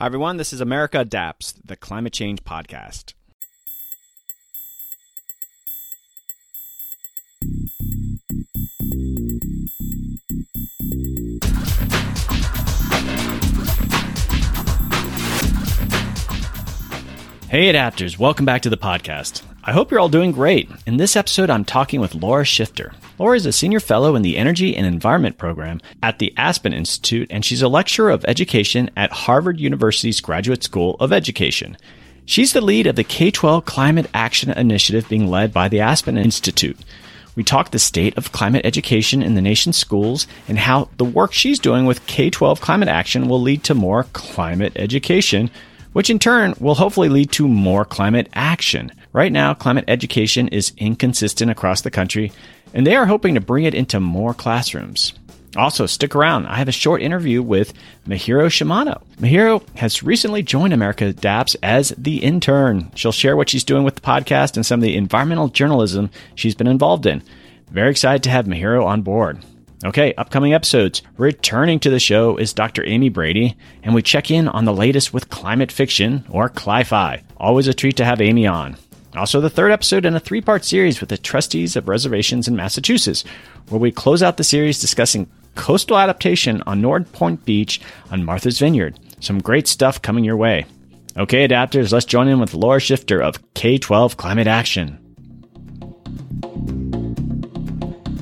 Hi, everyone. This is America Adapts, the climate change podcast. Hey, adapters, welcome back to the podcast. I hope you're all doing great. In this episode, I'm talking with Laura Schifter. Laura is a senior fellow in the Energy and Environment program at the Aspen Institute, and she's a lecturer of education at Harvard University's Graduate School of Education. She's the lead of the K 12 Climate Action Initiative being led by the Aspen Institute. We talk the state of climate education in the nation's schools and how the work she's doing with K 12 climate action will lead to more climate education, which in turn will hopefully lead to more climate action. Right now, climate education is inconsistent across the country, and they are hoping to bring it into more classrooms. Also, stick around. I have a short interview with Mihiro Shimano. Mihiro has recently joined America Adapts as the intern. She'll share what she's doing with the podcast and some of the environmental journalism she's been involved in. Very excited to have Mihiro on board. Okay, upcoming episodes. Returning to the show is Dr. Amy Brady, and we check in on the latest with climate fiction, or cli-fi. Always a treat to have Amy on. Also, the third episode in a three part series with the trustees of reservations in Massachusetts, where we close out the series discussing coastal adaptation on Norton Point Beach on Martha's Vineyard. Some great stuff coming your way. Okay, adapters, let's join in with Laura Schifter of K 12 Climate Action.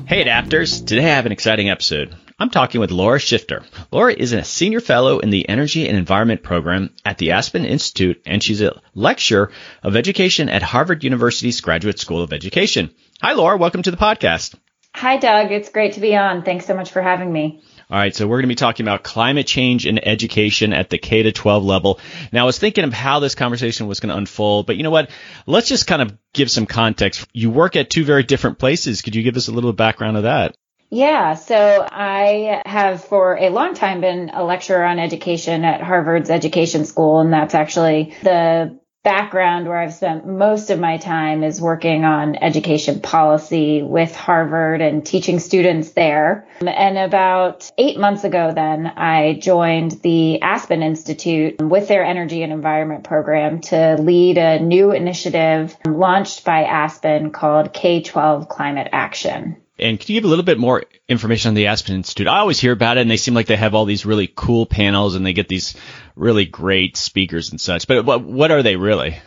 Hey, adapters, today I have an exciting episode. I'm talking with Laura Schifter. Laura is a senior fellow in the Energy and Environment program at the Aspen Institute, and she's a lecturer of education at Harvard University's Graduate School of Education. Hi, Laura. Welcome to the podcast. Hi, Doug. It's great to be on. Thanks so much for having me. All right, so we're going to be talking about climate change in education at the K to 12 level. Now, I was thinking of how this conversation was going to unfold, but you know what? Let's just kind of give some context. You work at two very different places. Could you give us a little background of that? Yeah, so I have for a long time been a lecturer on education at Harvard's Education School, and that's actually the background where I've spent most of my time is working on education policy with Harvard and teaching students there. And about eight months ago, then I joined the Aspen Institute with their energy and environment program to lead a new initiative launched by Aspen called K-12 Climate Action. And can you give a little bit more information on the Aspen Institute? I always hear about it and they seem like they have all these really cool panels and they get these really great speakers and such. But what, what are they really?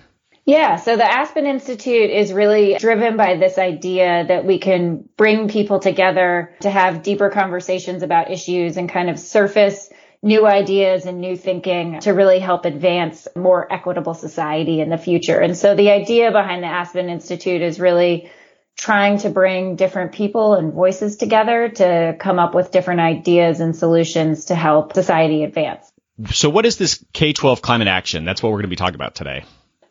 Yeah, so the Aspen Institute is really driven by this idea that we can bring people together to have deeper conversations about issues and kind of surface new ideas and new thinking to really help advance more equitable society in the future. And so the idea behind the Aspen Institute is really trying to bring different people and voices together to come up with different ideas and solutions to help society advance. So what is this K-12 climate action? That's what we're going to be talking about today.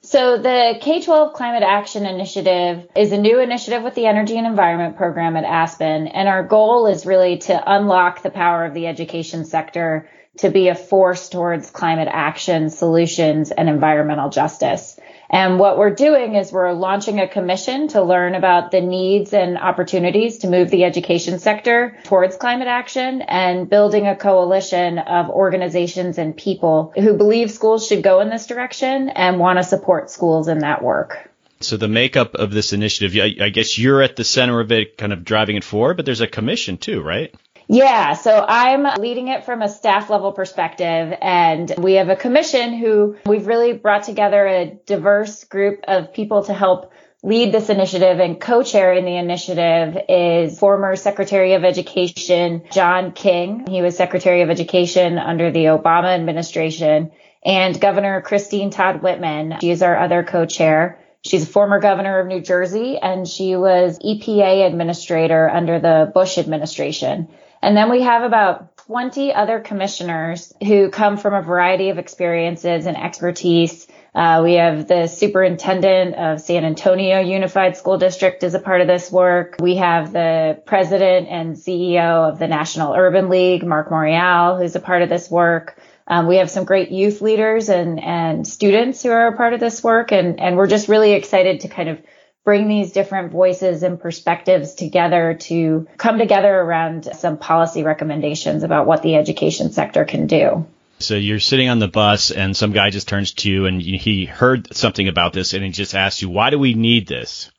So the K-12 Climate Action Initiative is a new initiative with the Energy and Environment Program at Aspen. And our goal is really to unlock the power of the education sector to be a force towards climate action solutions and environmental justice. And what we're doing is we're launching a commission to learn about the needs and opportunities to move the education sector towards climate action and building a coalition of organizations and people who believe schools should go in this direction and want to support schools in that work. So the makeup of this initiative, I guess you're at the center of it, kind of driving it forward, but there's a commission too, right? Yeah, so I'm leading it from a staff level perspective and we have a commission who we've really brought together a diverse group of people to help lead this initiative and co-chairing the initiative is former Secretary of Education John King. He was Secretary of Education under the Obama administration and Governor Christine Todd Whitman. She is our other co-chair. She's a former governor of New Jersey and she was EPA administrator under the Bush administration. And then we have about 20 other commissioners who come from a variety of experiences and expertise. Uh, we have the superintendent of Santa Ana Unified School District as a part of this work. We have the president and CEO of the National Urban League, Marc Morial, who's a part of this work. Um, we have some great youth leaders and, and students who are a part of this work. And, and we're just really excited to kind of bring these different voices and perspectives together to come together around some policy recommendations about what the education sector can do. So you're sitting on the bus and some guy just turns to you and he heard something about this and he just asks you, why do we need this?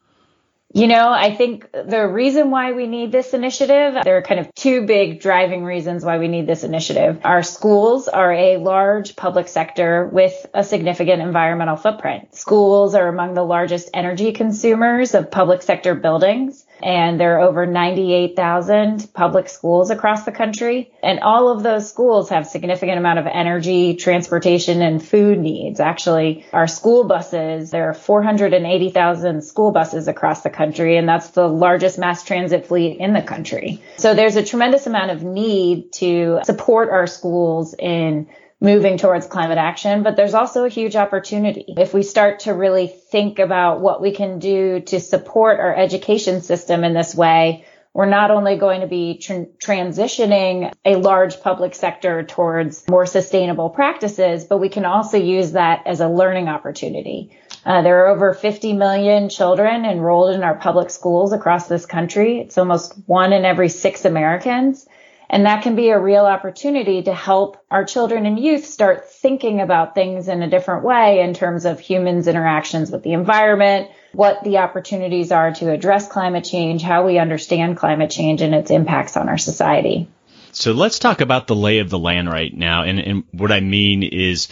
You know, I think the reason why we need this initiative, there are kind of two big driving reasons why we need this initiative. Our schools are a large public sector with a significant environmental footprint. Schools are among the largest energy consumers of public sector buildings and there are over 98,000 public schools across the country. And all of those schools have significant amount of energy, transportation, and food needs. Actually, our school buses, there are 480,000 school buses across the country, and that's the largest mass transit fleet in the country. So there's a tremendous amount of need to support our schools in moving towards climate action, but there's also a huge opportunity. If we start to really think about what we can do to support our education system in this way, we're not only going to be tr- transitioning a large public sector towards more sustainable practices, but we can also use that as a learning opportunity. Uh, there are over 50 million children enrolled in our public schools across this country. It's almost one in every six Americans. And that can be a real opportunity to help our children and youth start thinking about things in a different way in terms of humans' interactions with the environment, what the opportunities are to address climate change, how we understand climate change and its impacts on our society. So let's talk about the lay of the land right now. And, and what I mean is,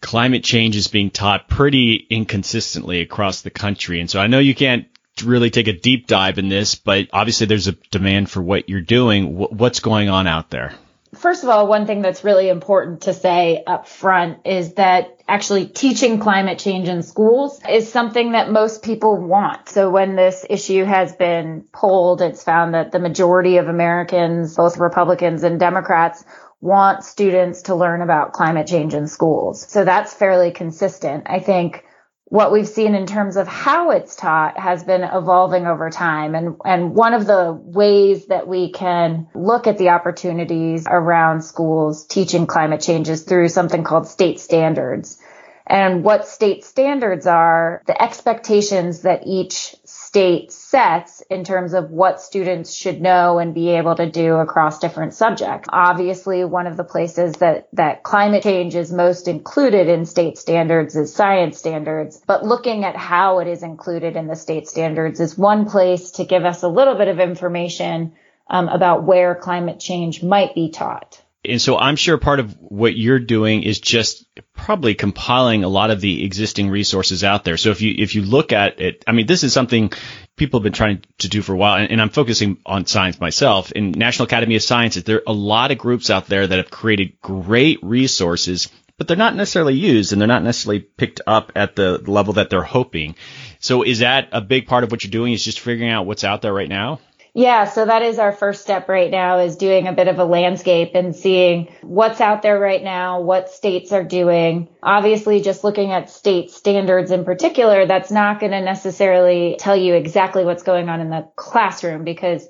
climate change is being taught pretty inconsistently across the country. And so I know you can't really take a deep dive in this, but obviously there's a demand for what you're doing. What's going on out there? First of all, one thing that's really important to say up front is that actually teaching climate change in schools is something that most people want. So when this issue has been polled, it's found that the majority of Americans, both Republicans and Democrats, want students to learn about climate change in schools. So that's fairly consistent. I think what we've seen in terms of how it's taught has been evolving over time. And, and one of the ways that we can look at the opportunities around schools teaching climate change is through something called state standards. And what state standards are, the expectations that each state sets in terms of what students should know and be able to do across different subjects. Obviously, one of the places that, that climate change is most included in state standards is science standards, but looking at how it is included in the state standards is one place to give us a little bit of information um, about where climate change might be taught. And so I'm sure part of what you're doing is just probably compiling a lot of the existing resources out there. So if you if you look at it, I mean, this is something people have been trying to do for a while, and, and I'm focusing on science myself. In National Academy of Sciences, there are a lot of groups out there that have created great resources, but they're not necessarily used and they're not necessarily picked up at the level that they're hoping. So is that a big part of what you're doing? Is just figuring out what's out there right now? Yeah, so that is our first step right now is doing a bit of a landscape and seeing what's out there right now, what states are doing. Obviously, just looking at state standards in particular, that's not going to necessarily tell you exactly what's going on in the classroom because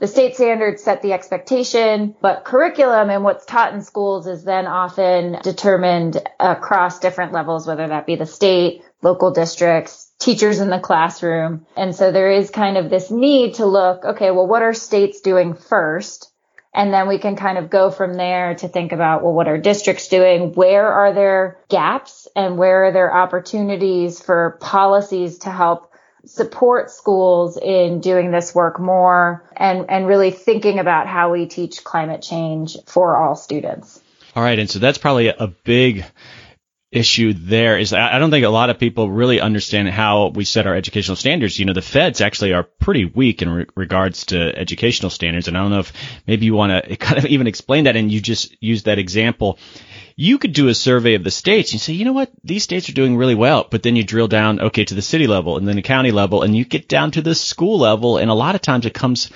the state standards set the expectation, but curriculum and what's taught in schools is then often determined across different levels, whether that be the state, local districts, teachers in the classroom. And so there is kind of this need to look, okay, well, what are states doing first? And then we can kind of go from there to think about, well, what are districts doing? Where are there gaps and where are there opportunities for policies to help support schools in doing this work more and, and really thinking about how we teach climate change for all students. All right. And so that's probably a big issue there is I don't think a lot of people really understand how we set our educational standards. You know, the feds actually are pretty weak in re- regards to educational standards. And I don't know if maybe you want to kind of even explain that and you just use that example. You could do a survey of the states and say, you know what, these states are doing really well, but then you drill down, okay, to the city level and then the county level and you get down to the school level. And a lot of times it comes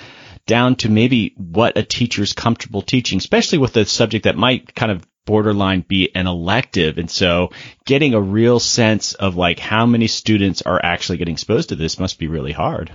down to maybe what a teacher's comfortable teaching, especially with a subject that might kind of borderline be an elective. And so getting a real sense of like how many students are actually getting exposed to this must be really hard.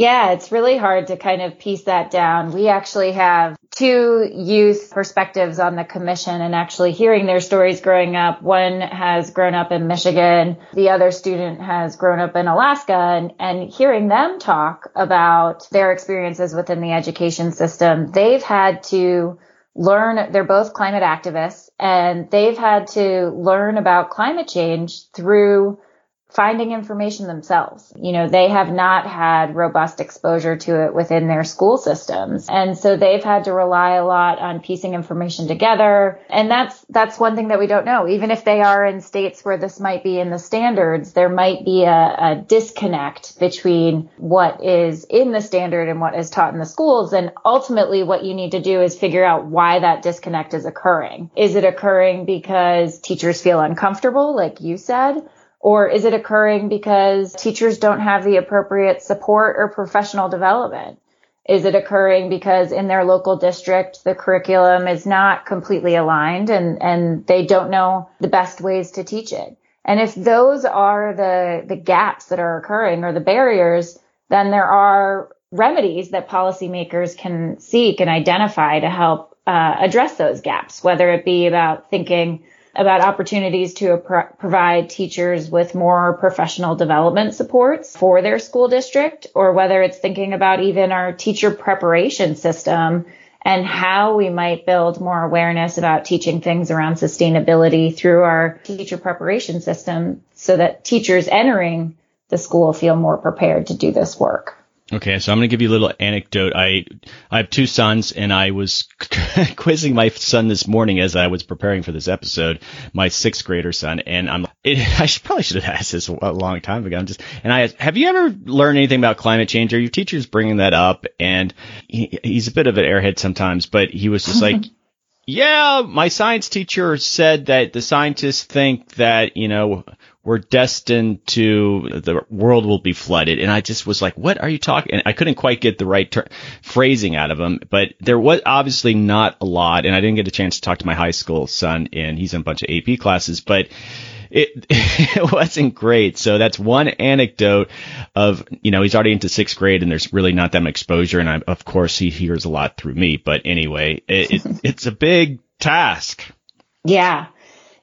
Yeah, it's really hard to kind of piece that down. We actually have two youth perspectives on the commission and actually hearing their stories growing up. One has grown up in Michigan. The other student has grown up in Alaska and, and hearing them talk about their experiences within the education system, they've had to learn they're both climate activists and they've had to learn about climate change through finding information themselves. You know, they have not had robust exposure to it within their school systems. And so they've had to rely a lot on piecing information together. And that's, that's one thing that we don't know. Even if they are in states where this might be in the standards, there might be a, a disconnect between what is in the standard and what is taught in the schools. And ultimately what you need to do is figure out why that disconnect is occurring. Is it occurring because teachers feel uncomfortable, like you said? Or is it occurring because teachers don't have the appropriate support or professional development? Is it occurring because in their local district, the curriculum is not completely aligned and, and they don't know the best ways to teach it? And if those are the, the gaps that are occurring or the barriers, then there are remedies that policymakers can seek and identify to help uh, address those gaps, whether it be about thinking about opportunities to pro- provide teachers with more professional development supports for their school district, or whether it's thinking about even our teacher preparation system and how we might build more awareness about teaching things around sustainability through our teacher preparation system so that teachers entering the school feel more prepared to do this work. Okay, so I'm going to give you a little anecdote. I I have two sons, and I was quizzing my son this morning as I was preparing for this episode, my sixth grader son, and I'm it, I should, probably should have asked this a long time ago. I'm just and I asked, have you ever learned anything about climate change? Are your teachers bringing that up? And he, he's a bit of an airhead sometimes, but he was just like. Yeah, my science teacher said that the scientists think that, you know, we're destined to the world will be flooded. And I just was like, what are you talking? And I couldn't quite get the right ter- phrasing out of him, but there was obviously not a lot. And I didn't get a chance to talk to my high school son and he's in a bunch of AP classes, but it, it wasn't great. So that's one anecdote of, you know, he's already into sixth grade and there's really not that much exposure. And I, of course he hears a lot through me, but anyway, it, it, it's a big task. Yeah.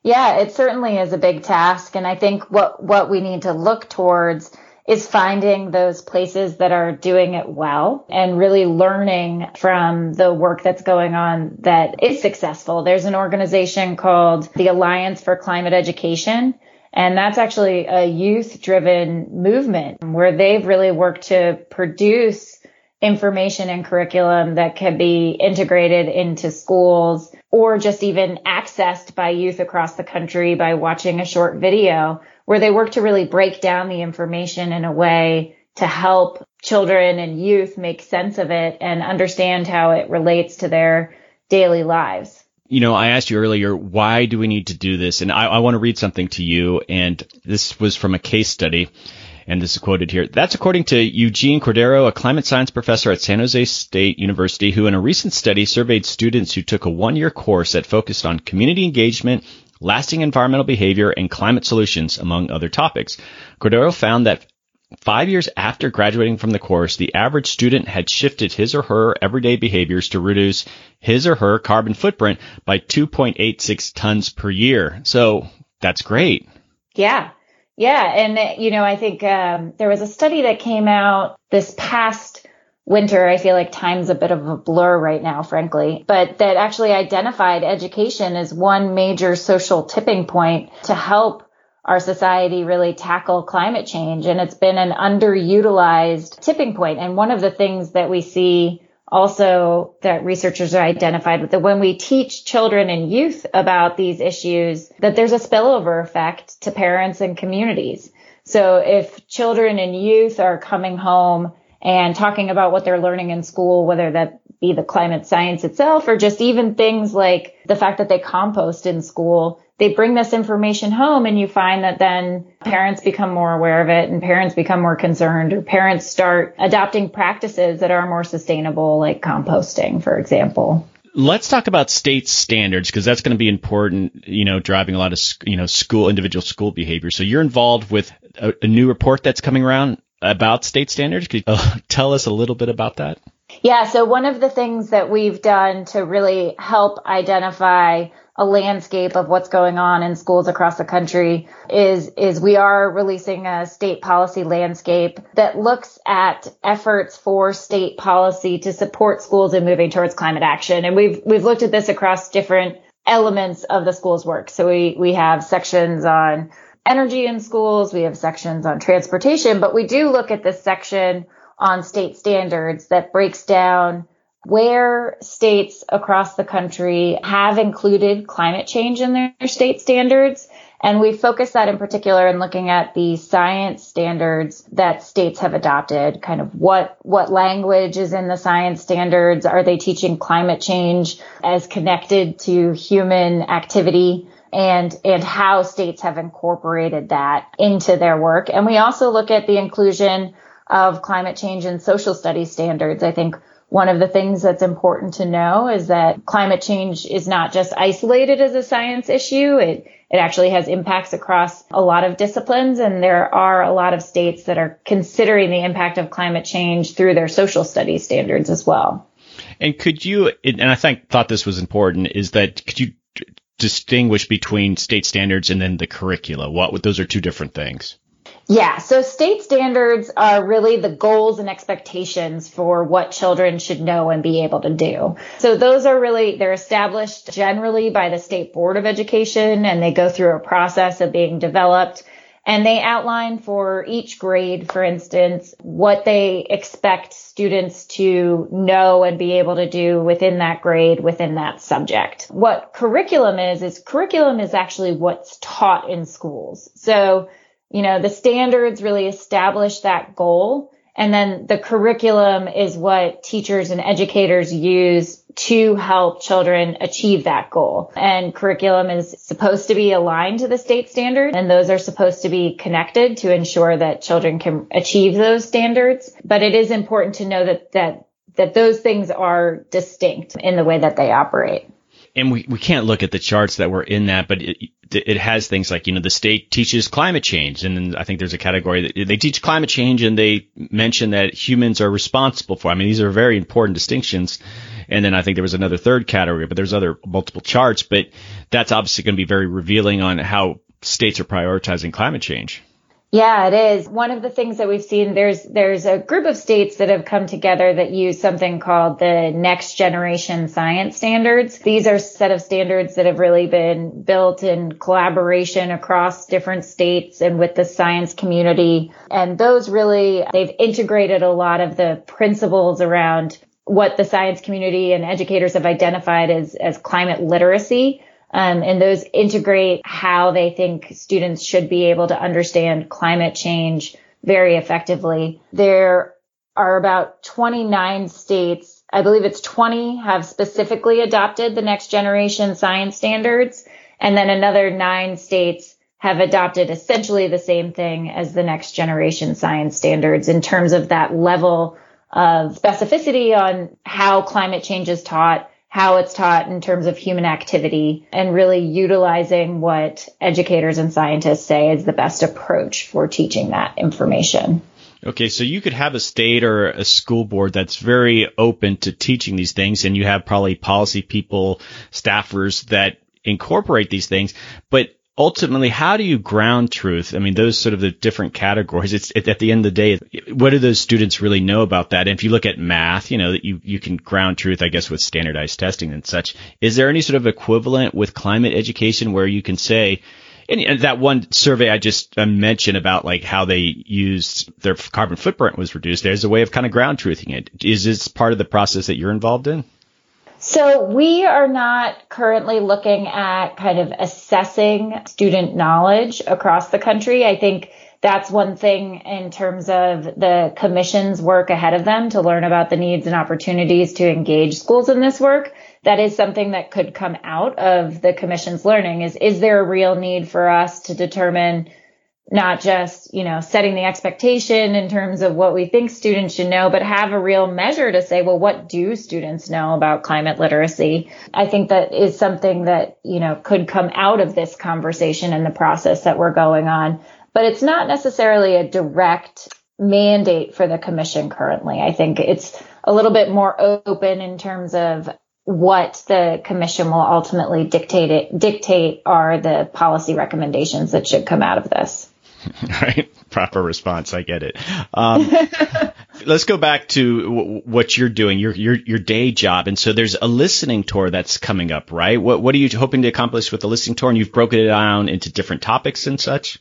Yeah, it certainly is a big task. And I think what, what we need to look towards is finding those places that are doing it well and really learning from the work that's going on that is successful. There's an organization called the Alliance for Climate Education. And that's actually a youth driven movement where they've really worked to produce information and curriculum that can be integrated into schools or just even accessed by youth across the country by watching a short video where they work to really break down the information in a way to help children and youth make sense of it and understand how it relates to their daily lives. You know, I asked you earlier, why do we need to do this? And I, I want to read something to you. And this was from a case study and this is quoted here. That's according to Eugene Cordero, a climate science professor at San Jose State University, who in a recent study surveyed students who took a one-year course that focused on community engagement, lasting environmental behavior, and climate solutions, among other topics. Cordero found that Five years after graduating from the course, the average student had shifted his or her everyday behaviors to reduce his or her carbon footprint by 2.86 tons per year. So that's great. Yeah. Yeah. And, you know, I think um, there was a study that came out this past winter. I feel like time's a bit of a blur right now, frankly, but that actually identified education as one major social tipping point to help our society really tackle climate change. And it's been an underutilized tipping point. And one of the things that we see also that researchers have identified that when we teach children and youth about these issues, that there's a spillover effect to parents and communities. So if children and youth are coming home and talking about what they're learning in school, whether that be the climate science itself or just even things like the fact that they compost in school, they bring this information home and you find that then parents become more aware of it and parents become more concerned or parents start adopting practices that are more sustainable, like composting, for example. Let's talk about state standards because that's going to be important, you know, driving a lot of, you know, school, individual school behavior. So you're involved with a, a new report that's coming around about state standards. Could you uh, tell us a little bit about that? Yeah. So one of the things that we've done to really help identify a landscape of what's going on in schools across the country is is we are releasing a state policy landscape that looks at efforts for state policy to support schools in moving towards climate action and we've we've looked at this across different elements of the school's work. So we, we have sections on energy in schools. We have sections on transportation, but we do look at this section on state standards that breaks down where states across the country have included climate change in their state standards. And we focus that in particular in looking at the science standards that states have adopted, kind of what, what language is in the science standards. Are they teaching climate change as connected to human activity? and and how states have incorporated that into their work. And we also look at the inclusion of climate change in social studies standards. I think one of the things that's important to know is that climate change is not just isolated as a science issue. It, it actually has impacts across a lot of disciplines. And there are a lot of states that are considering the impact of climate change through their social studies standards as well. And could you, and I think thought this was important, is that could you distinguish between state standards and then the curricula? What, those are two different things. Yeah, so state standards are really the goals and expectations for what children should know and be able to do. So those are really, they're established generally by the State Board of Education and they go through a process of being developed and they outline for each grade, for instance, what they expect students to know and be able to do within that grade, within that subject. What curriculum is, is curriculum is actually what's taught in schools. So you know, the standards really establish that goal. And then the curriculum is what teachers and educators use to help children achieve that goal. And curriculum is supposed to be aligned to the state standard and those are supposed to be connected to ensure that children can achieve those standards. But it is important to know that, that, that those things are distinct in the way that they operate and we, we can't look at the charts that were in that, but it, it has things like, you know, the state teaches climate change. And then I think there's a category that they teach climate change and they mention that humans are responsible for. I mean, these are very important distinctions. And then I think there was another third category, but there's other multiple charts, but that's obviously going to be very revealing on how states are prioritizing climate change. Yeah, it is. One of the things that we've seen, there's, there's a group of states that have come together that use something called the next generation science standards. These are set of standards that have really been built in collaboration across different states and with the science community. And those really, they've integrated a lot of the principles around what the science community and educators have identified as, as climate literacy. Um, and those integrate how they think students should be able to understand climate change very effectively. There are about 29 states, I believe it's 20 have specifically adopted the next generation science standards. And then another nine states have adopted essentially the same thing as the next generation science standards in terms of that level of specificity on how climate change is taught how it's taught in terms of human activity and really utilizing what educators and scientists say is the best approach for teaching that information. Okay, so you could have a state or a school board that's very open to teaching these things, and you have probably policy people, staffers that incorporate these things, but ultimately, how do you ground truth? I mean, those sort of the different categories. It's at the end of the day, what do those students really know about that? And if you look at math, you know, that you, you can ground truth, I guess, with standardized testing and such. Is there any sort of equivalent with climate education where you can say, and that one survey I just uh, mentioned about like how they used their carbon footprint was reduced. There's a way of kind of ground truthing it. Is this part of the process that you're involved in? So we are not currently looking at kind of assessing student knowledge across the country. I think that's one thing in terms of the commission's work ahead of them to learn about the needs and opportunities to engage schools in this work. That is something that could come out of the commission's learning is, is there a real need for us to determine not just, you know, setting the expectation in terms of what we think students should know, but have a real measure to say, well, what do students know about climate literacy? I think that is something that, you know, could come out of this conversation and the process that we're going on. But it's not necessarily a direct mandate for the commission currently. I think it's a little bit more open in terms of what the commission will ultimately dictate it, dictate are the policy recommendations that should come out of this. right? Proper response. I get it. Um, let's go back to w- what you're doing, your your your day job. And so there's a listening tour that's coming up, right? What what are you hoping to accomplish with the listening tour? And you've broken it down into different topics and such.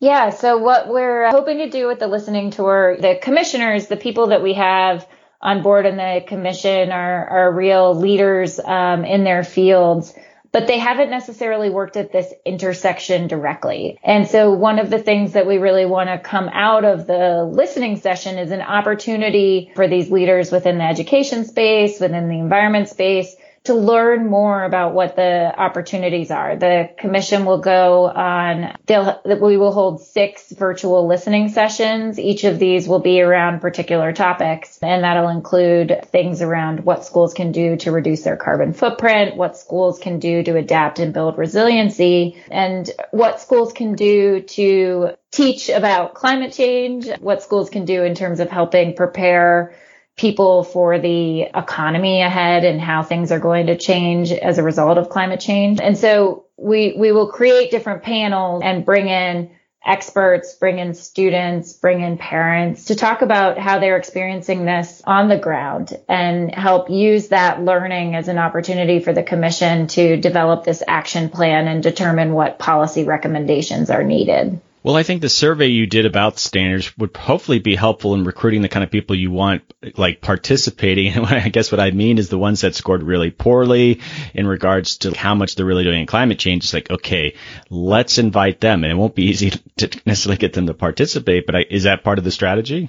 Yeah. So what we're hoping to do with the listening tour, the commissioners, the people that we have on board in the commission are are real leaders um, in their fields but they haven't necessarily worked at this intersection directly. And so one of the things that we really want to come out of the listening session is an opportunity for these leaders within the education space, within the environment space to learn more about what the opportunities are. The commission will go on, they'll, we will hold six virtual listening sessions. Each of these will be around particular topics and that'll include things around what schools can do to reduce their carbon footprint, what schools can do to adapt and build resiliency, and what schools can do to teach about climate change, what schools can do in terms of helping prepare people for the economy ahead and how things are going to change as a result of climate change. And so we, we will create different panels and bring in experts, bring in students, bring in parents to talk about how they're experiencing this on the ground and help use that learning as an opportunity for the commission to develop this action plan and determine what policy recommendations are needed. Well, I think the survey you did about standards would hopefully be helpful in recruiting the kind of people you want, like participating. And I guess what I mean is the ones that scored really poorly in regards to how much they're really doing in climate change. It's like, okay, let's invite them. And it won't be easy to necessarily get them to participate, but I, is that part of the strategy?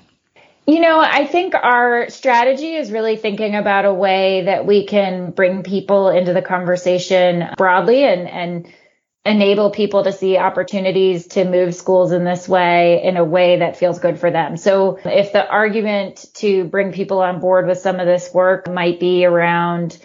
You know, I think our strategy is really thinking about a way that we can bring people into the conversation broadly and, and enable people to see opportunities to move schools in this way in a way that feels good for them. So if the argument to bring people on board with some of this work might be around,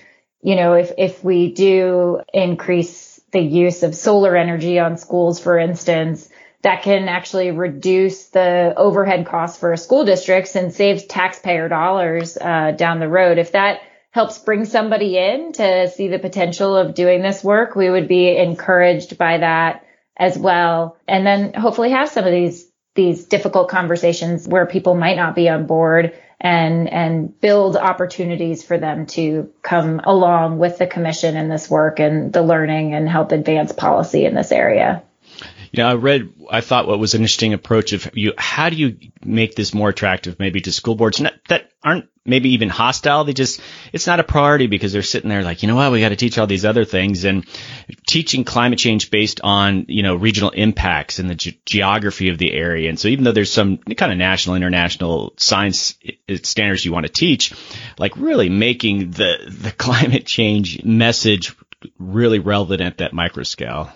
you know, if, if we do increase the use of solar energy on schools, for instance, that can actually reduce the overhead costs for school districts and saves taxpayer dollars uh, down the road. If that helps bring somebody in to see the potential of doing this work, we would be encouraged by that as well. And then hopefully have some of these, these difficult conversations where people might not be on board and, and build opportunities for them to come along with the commission in this work and the learning and help advance policy in this area. You know, I read, I thought what was an interesting approach of you, how do you make this more attractive maybe to school boards that aren't maybe even hostile. They just, it's not a priority because they're sitting there like, you know what, we got to teach all these other things and teaching climate change based on, you know, regional impacts and the ge- geography of the area. And so even though there's some kind of national, international science standards you want to teach, like really making the, the climate change message really relevant at that micro scale.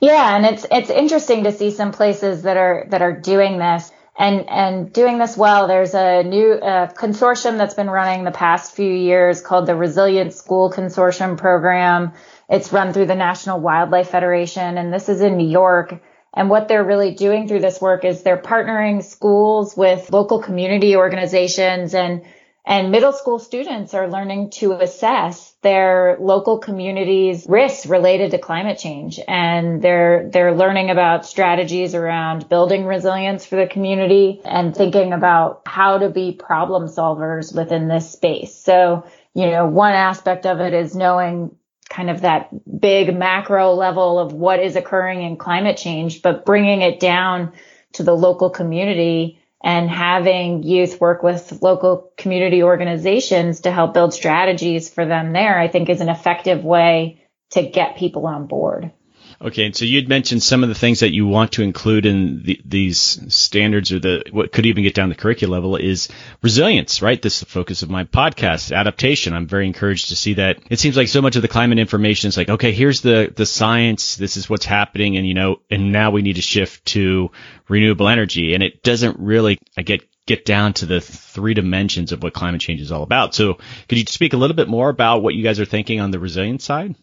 Yeah, and it's it's interesting to see some places that are that are doing this and and doing this well. There's a new uh, consortium that's been running the past few years called the Resilient School Consortium Program. It's run through the National Wildlife Federation, and this is in New York. And what they're really doing through this work is they're partnering schools with local community organizations and and middle school students are learning to assess their local communities risks related to climate change. And they're, they're learning about strategies around building resilience for the community and thinking about how to be problem solvers within this space. So, you know, one aspect of it is knowing kind of that big macro level of what is occurring in climate change, but bringing it down to the local community and having youth work with local community organizations to help build strategies for them there, I think is an effective way to get people on board. Okay, and so you'd mentioned some of the things that you want to include in the, these standards, or the what could even get down the curriculum level is resilience, right? This is the focus of my podcast, adaptation. I'm very encouraged to see that. It seems like so much of the climate information is like, okay, here's the the science, this is what's happening, and you know, and now we need to shift to renewable energy, and it doesn't really, I get get down to the three dimensions of what climate change is all about. So, could you speak a little bit more about what you guys are thinking on the resilience side?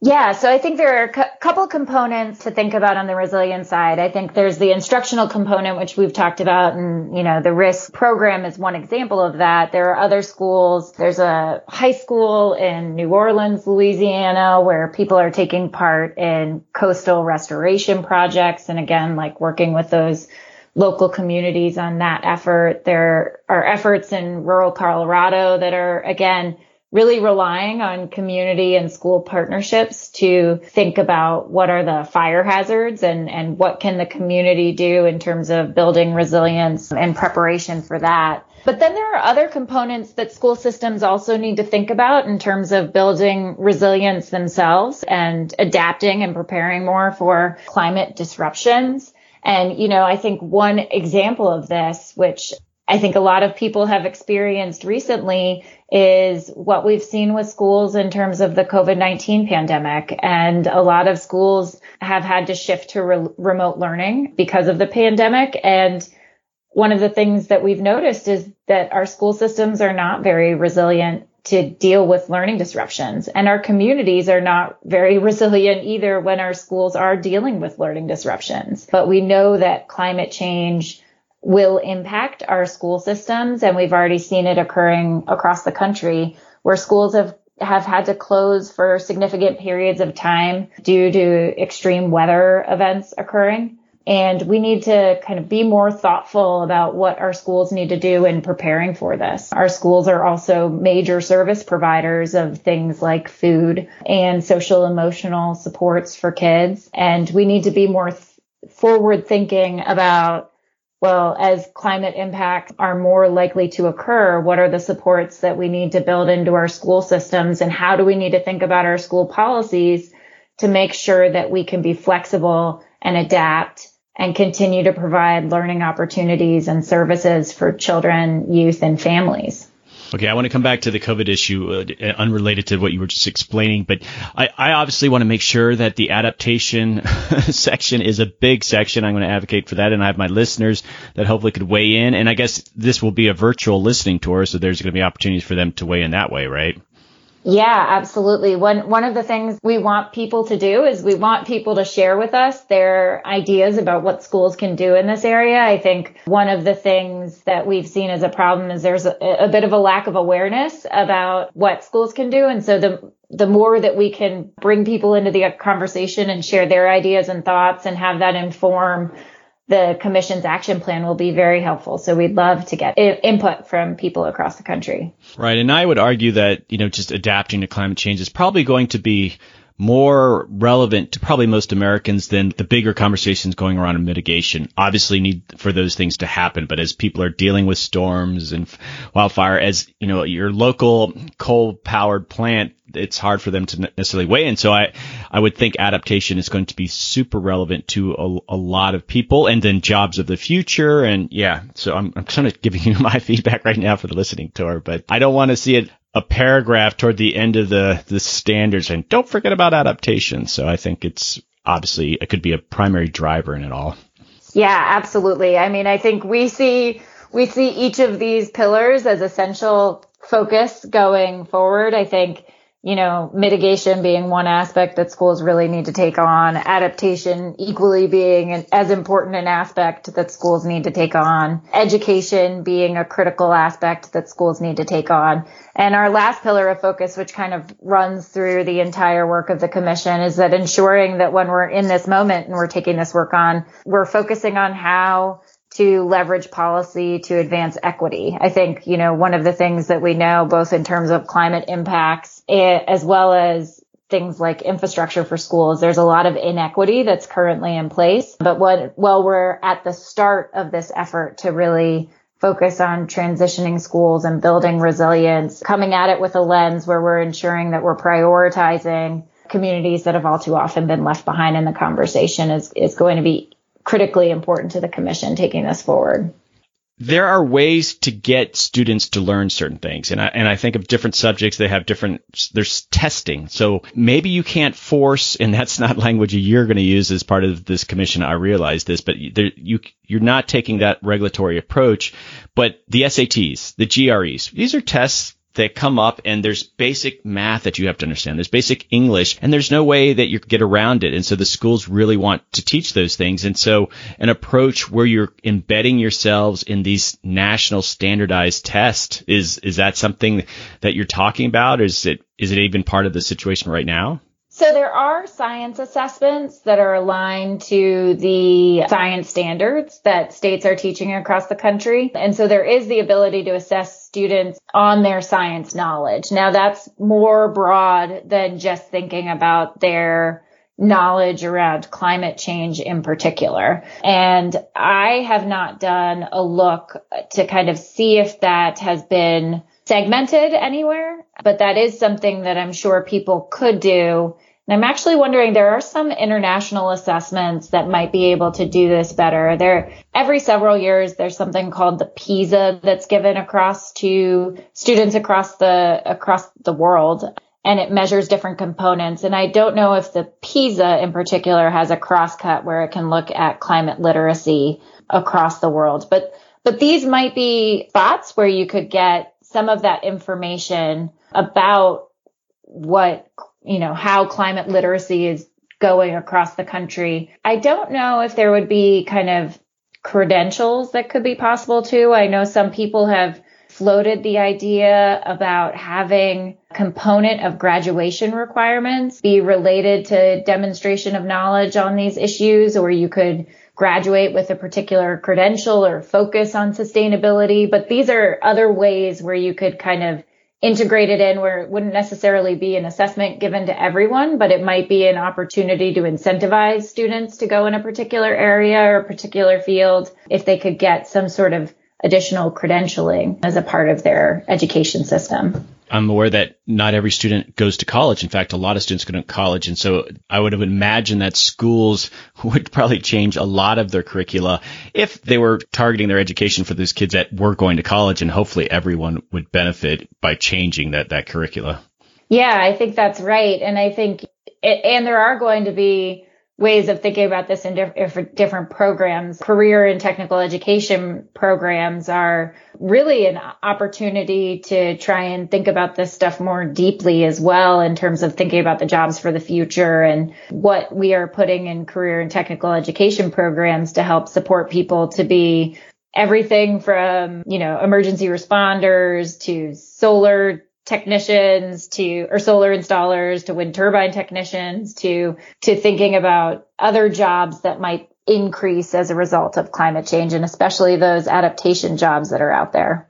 Yeah, so I think there are a couple components to think about on the resilience side. I think there's the instructional component, which we've talked about, and you know, the RISC program is one example of that. There are other schools. There's a high school in New Orleans, Louisiana, where people are taking part in coastal restoration projects, and again, like working with those local communities on that effort. There are efforts in rural Colorado that are, again, really relying on community and school partnerships to think about what are the fire hazards and, and what can the community do in terms of building resilience and preparation for that. But then there are other components that school systems also need to think about in terms of building resilience themselves and adapting and preparing more for climate disruptions. And, you know, I think one example of this, which I think a lot of people have experienced recently is what we've seen with schools in terms of the COVID-19 pandemic. And a lot of schools have had to shift to re- remote learning because of the pandemic. And one of the things that we've noticed is that our school systems are not very resilient to deal with learning disruptions and our communities are not very resilient either when our schools are dealing with learning disruptions. But we know that climate change will impact our school systems. And we've already seen it occurring across the country where schools have have had to close for significant periods of time due to extreme weather events occurring. And we need to kind of be more thoughtful about what our schools need to do in preparing for this. Our schools are also major service providers of things like food and social emotional supports for kids. And we need to be more th- forward thinking about well, as climate impacts are more likely to occur, what are the supports that we need to build into our school systems and how do we need to think about our school policies to make sure that we can be flexible and adapt and continue to provide learning opportunities and services for children, youth, and families. Okay, I want to come back to the COVID issue, uh, unrelated to what you were just explaining, but I, I obviously want to make sure that the adaptation section is a big section. I'm going to advocate for that, and I have my listeners that hopefully could weigh in. And I guess this will be a virtual listening tour, so there's going to be opportunities for them to weigh in that way, right? Yeah, absolutely. One one of the things we want people to do is we want people to share with us their ideas about what schools can do in this area. I think one of the things that we've seen as a problem is there's a, a bit of a lack of awareness about what schools can do. And so the the more that we can bring people into the conversation and share their ideas and thoughts and have that inform the commission's action plan will be very helpful. So we'd love to get input from people across the country. Right. And I would argue that, you know, just adapting to climate change is probably going to be more relevant to probably most Americans than the bigger conversations going around in mitigation. Obviously need for those things to happen, but as people are dealing with storms and wildfire, as you know, your local coal powered plant, it's hard for them to necessarily weigh in. So I, I would think adaptation is going to be super relevant to a, a lot of people and then jobs of the future. And yeah, so I'm, I'm kind of giving you my feedback right now for the listening tour, but I don't want to see it a paragraph toward the end of the, the standards and don't forget about adaptation. So I think it's obviously it could be a primary driver in it all. Yeah, absolutely. I mean, I think we see we see each of these pillars as essential focus going forward. I think you know, mitigation being one aspect that schools really need to take on, adaptation equally being an, as important an aspect that schools need to take on, education being a critical aspect that schools need to take on. And our last pillar of focus, which kind of runs through the entire work of the commission is that ensuring that when we're in this moment and we're taking this work on, we're focusing on how to leverage policy to advance equity. I think, you know, one of the things that we know both in terms of climate impacts eh, as well as things like infrastructure for schools, there's a lot of inequity that's currently in place. But what, while we're at the start of this effort to really focus on transitioning schools and building resilience, coming at it with a lens where we're ensuring that we're prioritizing communities that have all too often been left behind in the conversation is, is going to be critically important to the commission taking this forward. There are ways to get students to learn certain things. And I, and I think of different subjects, they have different, there's testing. So maybe you can't force, and that's not language you're going to use as part of this commission. I realize this, but there, you, you're not taking that regulatory approach. But the SATs, the GREs, these are tests that come up and there's basic math that you have to understand. There's basic English and there's no way that you get around it. And so the schools really want to teach those things. And so an approach where you're embedding yourselves in these national standardized tests is, is that something that you're talking about? Is it, is it even part of the situation right now? So there are science assessments that are aligned to the science standards that states are teaching across the country. And so there is the ability to assess students on their science knowledge. Now that's more broad than just thinking about their knowledge around climate change in particular. And I have not done a look to kind of see if that has been segmented anywhere, but that is something that I'm sure people could do and I'm actually wondering there are some international assessments that might be able to do this better. There every several years there's something called the PISA that's given across to students across the across the world and it measures different components. And I don't know if the PISA in particular has a crosscut where it can look at climate literacy across the world. But but these might be spots where you could get some of that information about what you know, how climate literacy is going across the country. I don't know if there would be kind of credentials that could be possible too. I know some people have floated the idea about having component of graduation requirements be related to demonstration of knowledge on these issues, or you could graduate with a particular credential or focus on sustainability. But these are other ways where you could kind of integrate it in where it wouldn't necessarily be an assessment given to everyone, but it might be an opportunity to incentivize students to go in a particular area or a particular field if they could get some sort of additional credentialing as a part of their education system. I'm aware that not every student goes to college. In fact, a lot of students go to college. And so I would have imagined that schools would probably change a lot of their curricula if they were targeting their education for those kids that were going to college. And hopefully everyone would benefit by changing that, that curricula. Yeah, I think that's right. And I think, it, and there are going to be ways of thinking about this in diff- different programs. Career and technical education programs are really an opportunity to try and think about this stuff more deeply as well in terms of thinking about the jobs for the future and what we are putting in career and technical education programs to help support people to be everything from, you know, emergency responders to solar technicians to or solar installers to wind turbine technicians to to thinking about other jobs that might increase as a result of climate change and especially those adaptation jobs that are out there.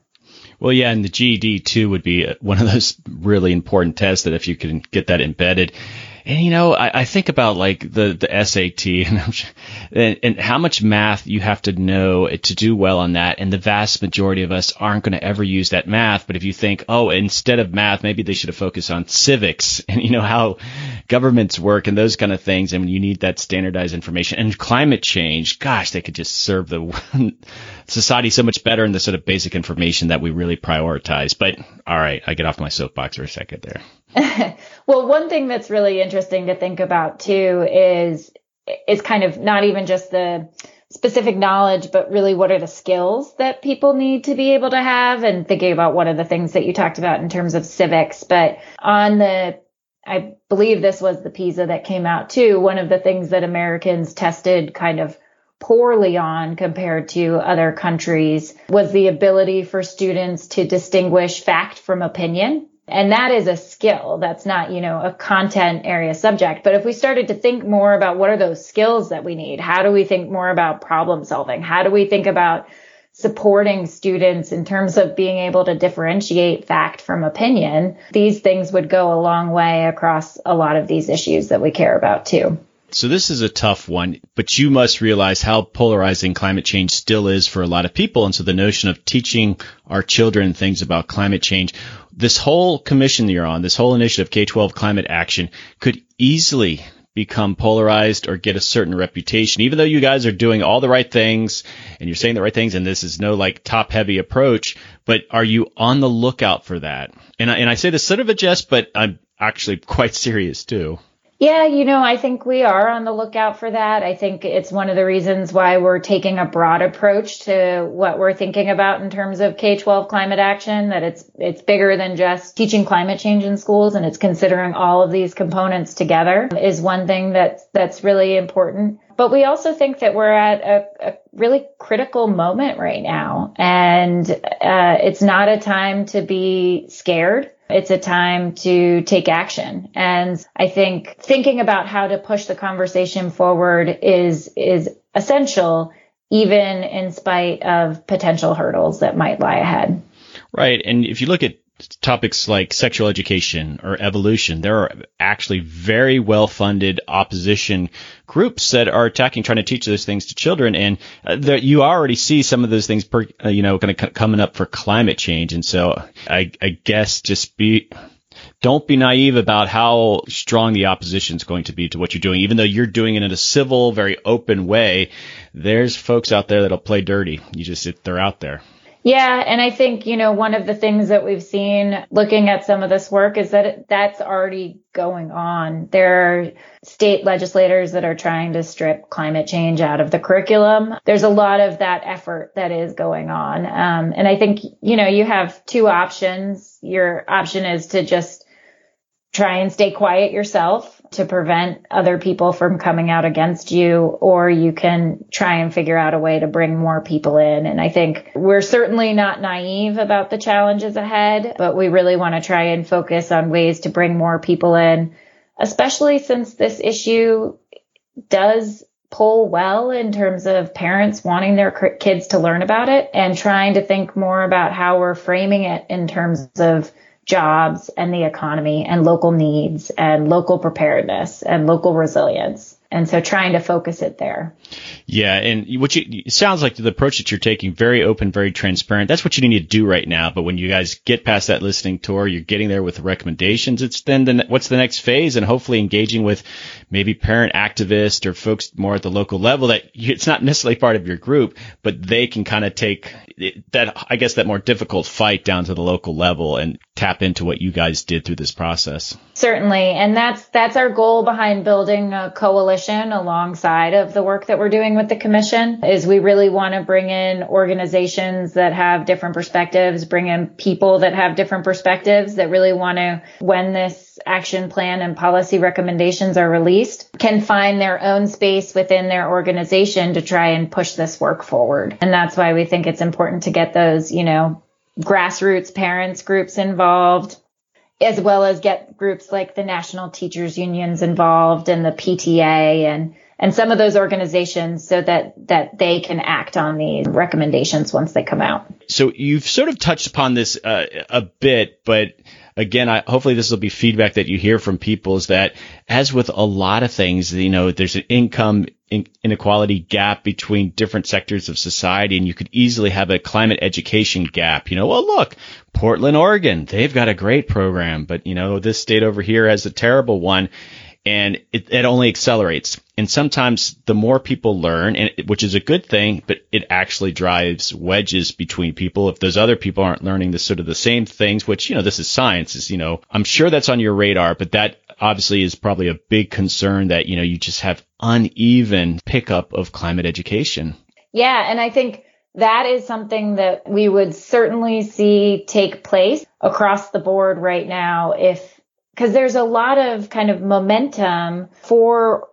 Well, yeah, and the GED too would be one of those really important tests that if you can get that embedded and you know, I, I think about like the the SAT and, and, and how much math you have to know to do well on that. And the vast majority of us aren't going to ever use that math. But if you think, oh, instead of math, maybe they should have focused on civics and you know how governments work and those kind of things. And you need that standardized information and climate change. Gosh, they could just serve the society so much better in the sort of basic information that we really prioritize. But all right, I get off my soapbox for a second there. well, one thing that's really interesting to think about too is is kind of not even just the specific knowledge, but really what are the skills that people need to be able to have and thinking about one of the things that you talked about in terms of civics. But on the I believe this was the PISA that came out too. One of the things that Americans tested kind of poorly on compared to other countries was the ability for students to distinguish fact from opinion. And that is a skill. That's not, you know, a content area subject. But if we started to think more about what are those skills that we need? How do we think more about problem solving? How do we think about supporting students in terms of being able to differentiate fact from opinion? These things would go a long way across a lot of these issues that we care about too. So this is a tough one, but you must realize how polarizing climate change still is for a lot of people. And so the notion of teaching our children things about climate change, this whole commission you're on, this whole initiative, K-12 climate action could easily become polarized or get a certain reputation, even though you guys are doing all the right things and you're saying the right things and this is no like top heavy approach, but are you on the lookout for that? And I, and I say this sort of a jest, but I'm actually quite serious too. Yeah, you know, I think we are on the lookout for that. I think it's one of the reasons why we're taking a broad approach to what we're thinking about in terms of K-12 climate action, that it's, it's bigger than just teaching climate change in schools and it's considering all of these components together is one thing that's, that's really important. But we also think that we're at a, a really critical moment right now and, uh, it's not a time to be scared It's a time to take action. And I think thinking about how to push the conversation forward is, is essential, even in spite of potential hurdles that might lie ahead. Right. And if you look at topics like sexual education or evolution, there are actually very well funded opposition groups that are attacking, trying to teach those things to children. And uh, that you already see some of those things, per, uh, you know, kind of c- coming up for climate change. And so I, I guess just be, don't be naive about how strong the opposition is going to be to what you're doing. Even though you're doing it in a civil, very open way, there's folks out there that'll play dirty. You just, they're out there. Yeah, and I think, you know, one of the things that we've seen looking at some of this work is that it, that's already going on. There are state legislators that are trying to strip climate change out of the curriculum. There's a lot of that effort that is going on. Um, and I think, you know, you have two options. Your option is to just try and stay quiet yourself to prevent other people from coming out against you, or you can try and figure out a way to bring more people in. And I think we're certainly not naive about the challenges ahead, but we really want to try and focus on ways to bring more people in, especially since this issue does pull well in terms of parents wanting their kids to learn about it and trying to think more about how we're framing it in terms of jobs and the economy and local needs and local preparedness and local resilience. And so trying to focus it there. Yeah, and what you it sounds like the approach that you're taking very open, very transparent. That's what you need to do right now. But when you guys get past that listening tour, you're getting there with recommendations. It's then the, what's the next phase, and hopefully engaging with maybe parent activists or folks more at the local level that it's not necessarily part of your group, but they can kind of take that I guess that more difficult fight down to the local level and tap into what you guys did through this process. Certainly, and that's that's our goal behind building a coalition alongside of the work that we're doing with the commission is we really want to bring in organizations that have different perspectives, bring in people that have different perspectives that really want to when this action plan and policy recommendations are released can find their own space within their organization to try and push this work forward. And that's why we think it's important to get those, you know, grassroots parents groups involved, as well as get groups like the National Teachers Unions involved and the PTA and and some of those organizations so that that they can act on these recommendations once they come out. So you've sort of touched upon this uh, a bit, but again, I, hopefully this will be feedback that you hear from people is that as with a lot of things, you know, there's an income inequality gap between different sectors of society and you could easily have a climate education gap. You know, well, look, Portland, Oregon, they've got a great program, but you know, this state over here has a terrible one and it, it only accelerates. And sometimes the more people learn, and which is a good thing, but it actually drives wedges between people. If those other people aren't learning the sort of the same things, which, you know, this is science is, you know, I'm sure that's on your radar, but that obviously is probably a big concern that, you know, you just have uneven pickup of climate education. Yeah. And I think that is something that we would certainly see take place across the board right now if because there's a lot of kind of momentum for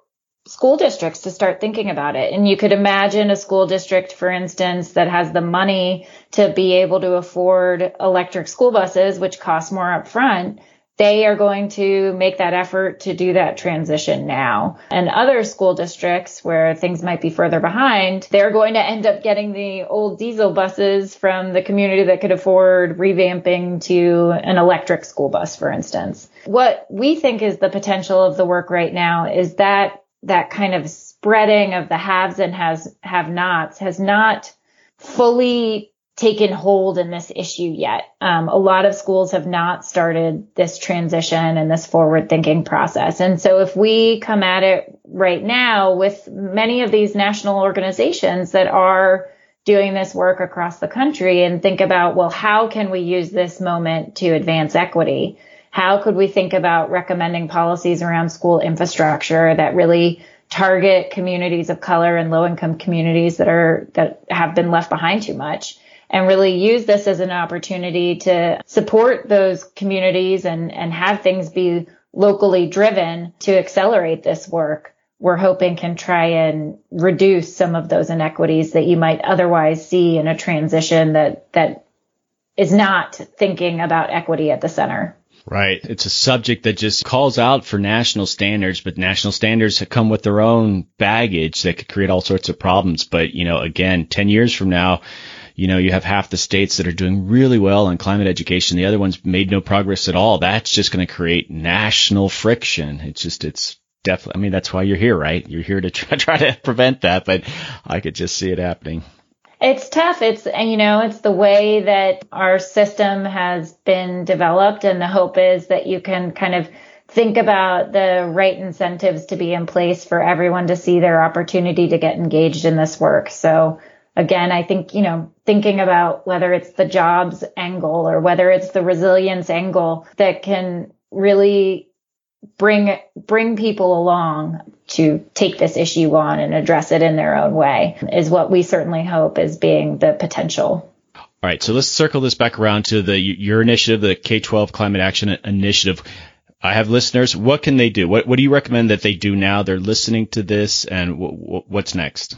school districts to start thinking about it. And you could imagine a school district, for instance, that has the money to be able to afford electric school buses, which cost more upfront they are going to make that effort to do that transition now. And other school districts where things might be further behind, they're going to end up getting the old diesel buses from the community that could afford revamping to an electric school bus, for instance. What we think is the potential of the work right now is that that kind of spreading of the haves and has have nots has not fully taken hold in this issue yet. Um, a lot of schools have not started this transition and this forward thinking process. And so if we come at it right now with many of these national organizations that are doing this work across the country and think about, well, how can we use this moment to advance equity? How could we think about recommending policies around school infrastructure that really target communities of color and low income communities that are, that have been left behind too much? And really use this as an opportunity to support those communities and, and have things be locally driven to accelerate this work we're hoping can try and reduce some of those inequities that you might otherwise see in a transition that that is not thinking about equity at the center. Right. It's a subject that just calls out for national standards, but national standards come with their own baggage that could create all sorts of problems. But, you know, again, 10 years from now, you know, you have half the states that are doing really well on climate education. The other ones made no progress at all. That's just going to create national friction. It's just, it's definitely, I mean, that's why you're here, right? You're here to try, try to prevent that, but I could just see it happening. It's tough. It's, you know, it's the way that our system has been developed. And the hope is that you can kind of think about the right incentives to be in place for everyone to see their opportunity to get engaged in this work. So again, I think, you know, thinking about whether it's the jobs angle or whether it's the resilience angle that can really bring bring people along to take this issue on and address it in their own way is what we certainly hope is being the potential. All right, so let's circle this back around to the your initiative, the K-12 Climate Action Initiative. I have listeners. What can they do? What What do you recommend that they do now? They're listening to this, and w- w- what's next?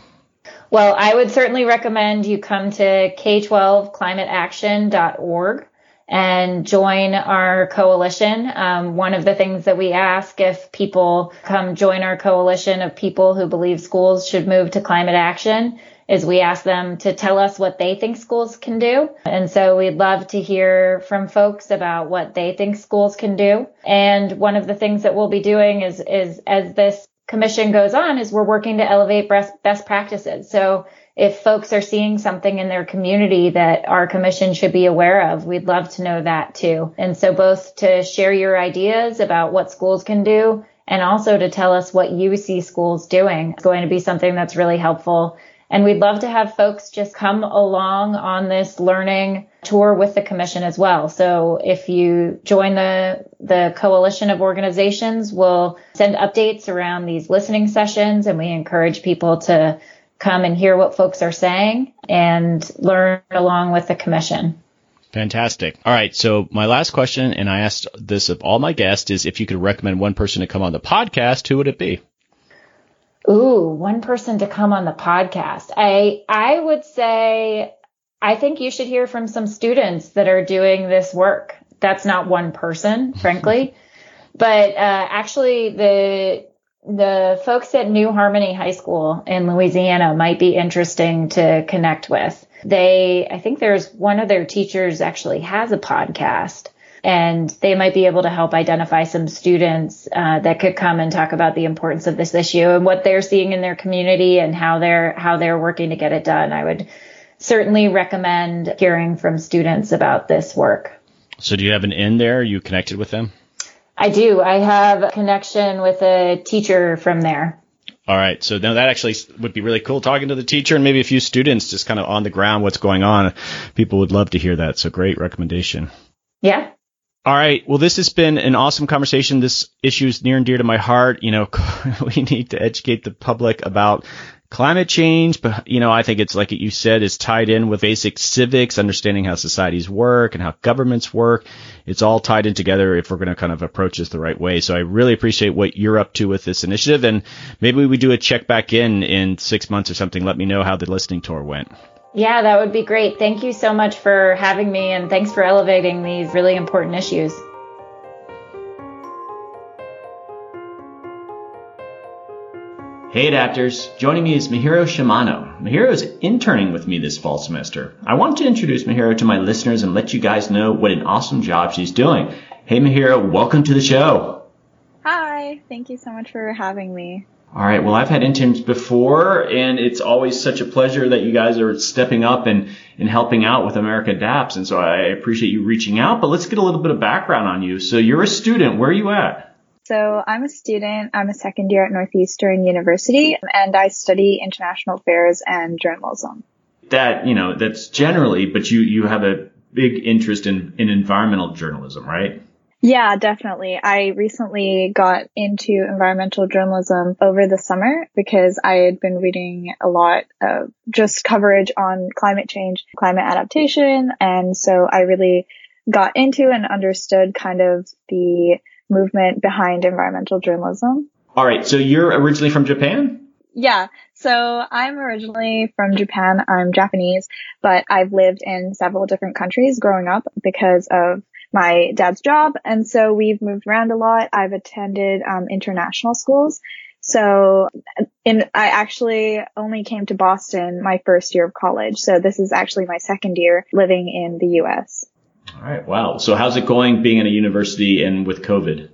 Well, I would certainly recommend you come to k12climateaction.org and join our coalition. Um, one of the things that we ask if people come join our coalition of people who believe schools should move to climate action is we ask them to tell us what they think schools can do. And so we'd love to hear from folks about what they think schools can do. And one of the things that we'll be doing is, is as this commission goes on is we're working to elevate best, practices. So if folks are seeing something in their community that our commission should be aware of, we'd love to know that too. And so both to share your ideas about what schools can do and also to tell us what you see schools doing is going to be something that's really helpful. And we'd love to have folks just come along on this learning tour with the commission as well. So if you join the, the coalition of organizations, we'll send updates around these listening sessions and we encourage people to come and hear what folks are saying and learn along with the commission. Fantastic. All right. So my last question, and I asked this of all my guests, is if you could recommend one person to come on the podcast, who would it be? Ooh, one person to come on the podcast. I I would say I think you should hear from some students that are doing this work. That's not one person, frankly, but uh, actually the the folks at New Harmony High School in Louisiana might be interesting to connect with. They, I think there's one of their teachers actually has a podcast and they might be able to help identify some students uh, that could come and talk about the importance of this issue and what they're seeing in their community and how they're how they're working to get it done. I would certainly recommend hearing from students about this work. So, do you have an in there? Are you connected with them? I do. I have a connection with a teacher from there. All right. So now that actually would be really cool talking to the teacher and maybe a few students just kind of on the ground what's going on. People would love to hear that. So great recommendation. Yeah. All right. Well, this has been an awesome conversation. This issue is near and dear to my heart. You know, we need to educate the public about climate change, but you know, I think it's like you said, is tied in with basic civics, understanding how societies work and how governments work. It's all tied in together if we're going to kind of approach this the right way. So I really appreciate what you're up to with this initiative, and maybe we do a check back in in six months or something. Let me know how the listening tour went. Yeah, that would be great. Thank you so much for having me, and thanks for elevating these really important issues. Hey adapters, joining me is Mihiro Shimano. Mihiro is interning with me this fall semester. I want to introduce Mihiro to my listeners and let you guys know what an awesome job she's doing. Hey Mihiro, welcome to the show. Hi, thank you so much for having me. All right, well I've had interns before and it's always such a pleasure that you guys are stepping up and, and helping out with America Adapts and so I appreciate you reaching out, but let's get a little bit of background on you. So you're a student, where are you at? So I'm a student. I'm a second year at Northeastern University and I study international affairs and journalism. That, you know, that's generally, but you, you have a big interest in, in environmental journalism, right? Yeah, definitely. I recently got into environmental journalism over the summer because I had been reading a lot of just coverage on climate change, climate adaptation. And so I really got into and understood kind of the movement behind environmental journalism. All right. So you're originally from Japan? Yeah. So I'm originally from Japan. I'm Japanese, but I've lived in several different countries growing up because of my dad's job. And so we've moved around a lot. I've attended um, international schools. So in, I actually only came to Boston my first year of college. So this is actually my second year living in the US. All right. Wow. So how's it going being in a university and with COVID?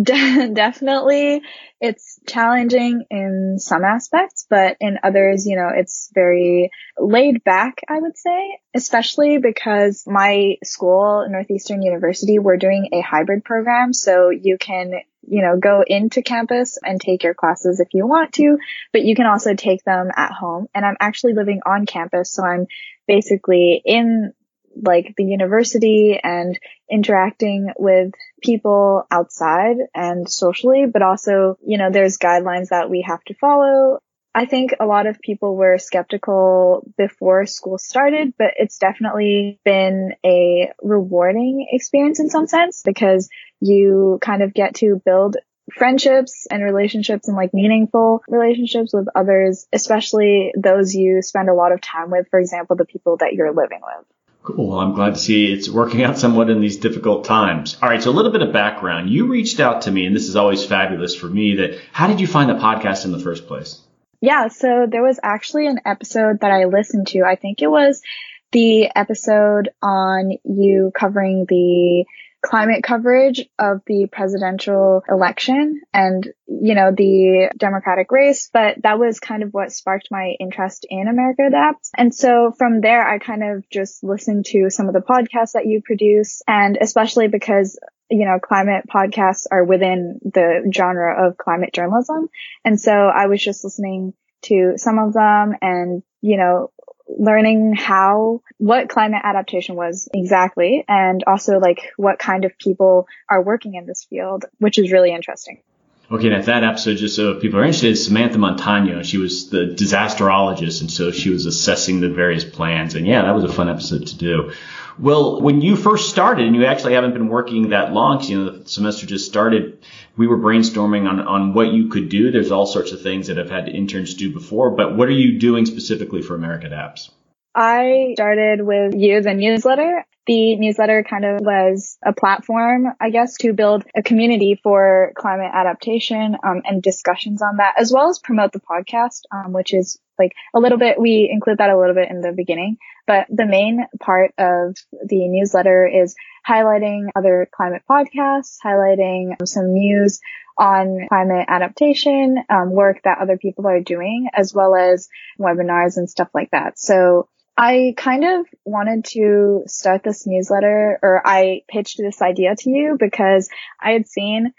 De- definitely it's challenging in some aspects, but in others, you know, it's very laid back, I would say, especially because my school, Northeastern University, we're doing a hybrid program. So you can, you know, go into campus and take your classes if you want to, but you can also take them at home. And I'm actually living on campus. So I'm basically in like the university and interacting with people outside and socially, but also, you know, there's guidelines that we have to follow. I think a lot of people were skeptical before school started, but it's definitely been a rewarding experience in some sense because you kind of get to build friendships and relationships and like meaningful relationships with others, especially those you spend a lot of time with, for example, the people that you're living with. Cool. Well, I'm glad to see it's working out somewhat in these difficult times. All right. So a little bit of background. You reached out to me and this is always fabulous for me that how did you find the podcast in the first place? Yeah. So there was actually an episode that I listened to. I think it was the episode on you covering the climate coverage of the presidential election and, you know, the Democratic race, but that was kind of what sparked my interest in America Adapts. And so from there, I kind of just listened to some of the podcasts that you produce and especially because you know, climate podcasts are within the genre of climate journalism. And so I was just listening to some of them and, you know, learning how, what climate adaptation was exactly, and also like what kind of people are working in this field, which is really interesting. Okay, and at that episode, just so people are interested, Samantha Montano, she was the disasterologist, and so she was assessing the various plans. And yeah, that was a fun episode to do. Well, when you first started, and you actually haven't been working that long, because you know the semester just started, we were brainstorming on on what you could do. There's all sorts of things that I've had interns do before, but what are you doing specifically for America Adapts? I started with you, the newsletter. The newsletter kind of was a platform, I guess, to build a community for climate adaptation um, and discussions on that, as well as promote the podcast, um, which is like a little bit, we include that a little bit in the beginning. But the main part of the newsletter is highlighting other climate podcasts, highlighting some news on climate adaptation, um, work that other people are doing, as well as webinars and stuff like that. So I kind of wanted to start this newsletter or I pitched this idea to you because I had seen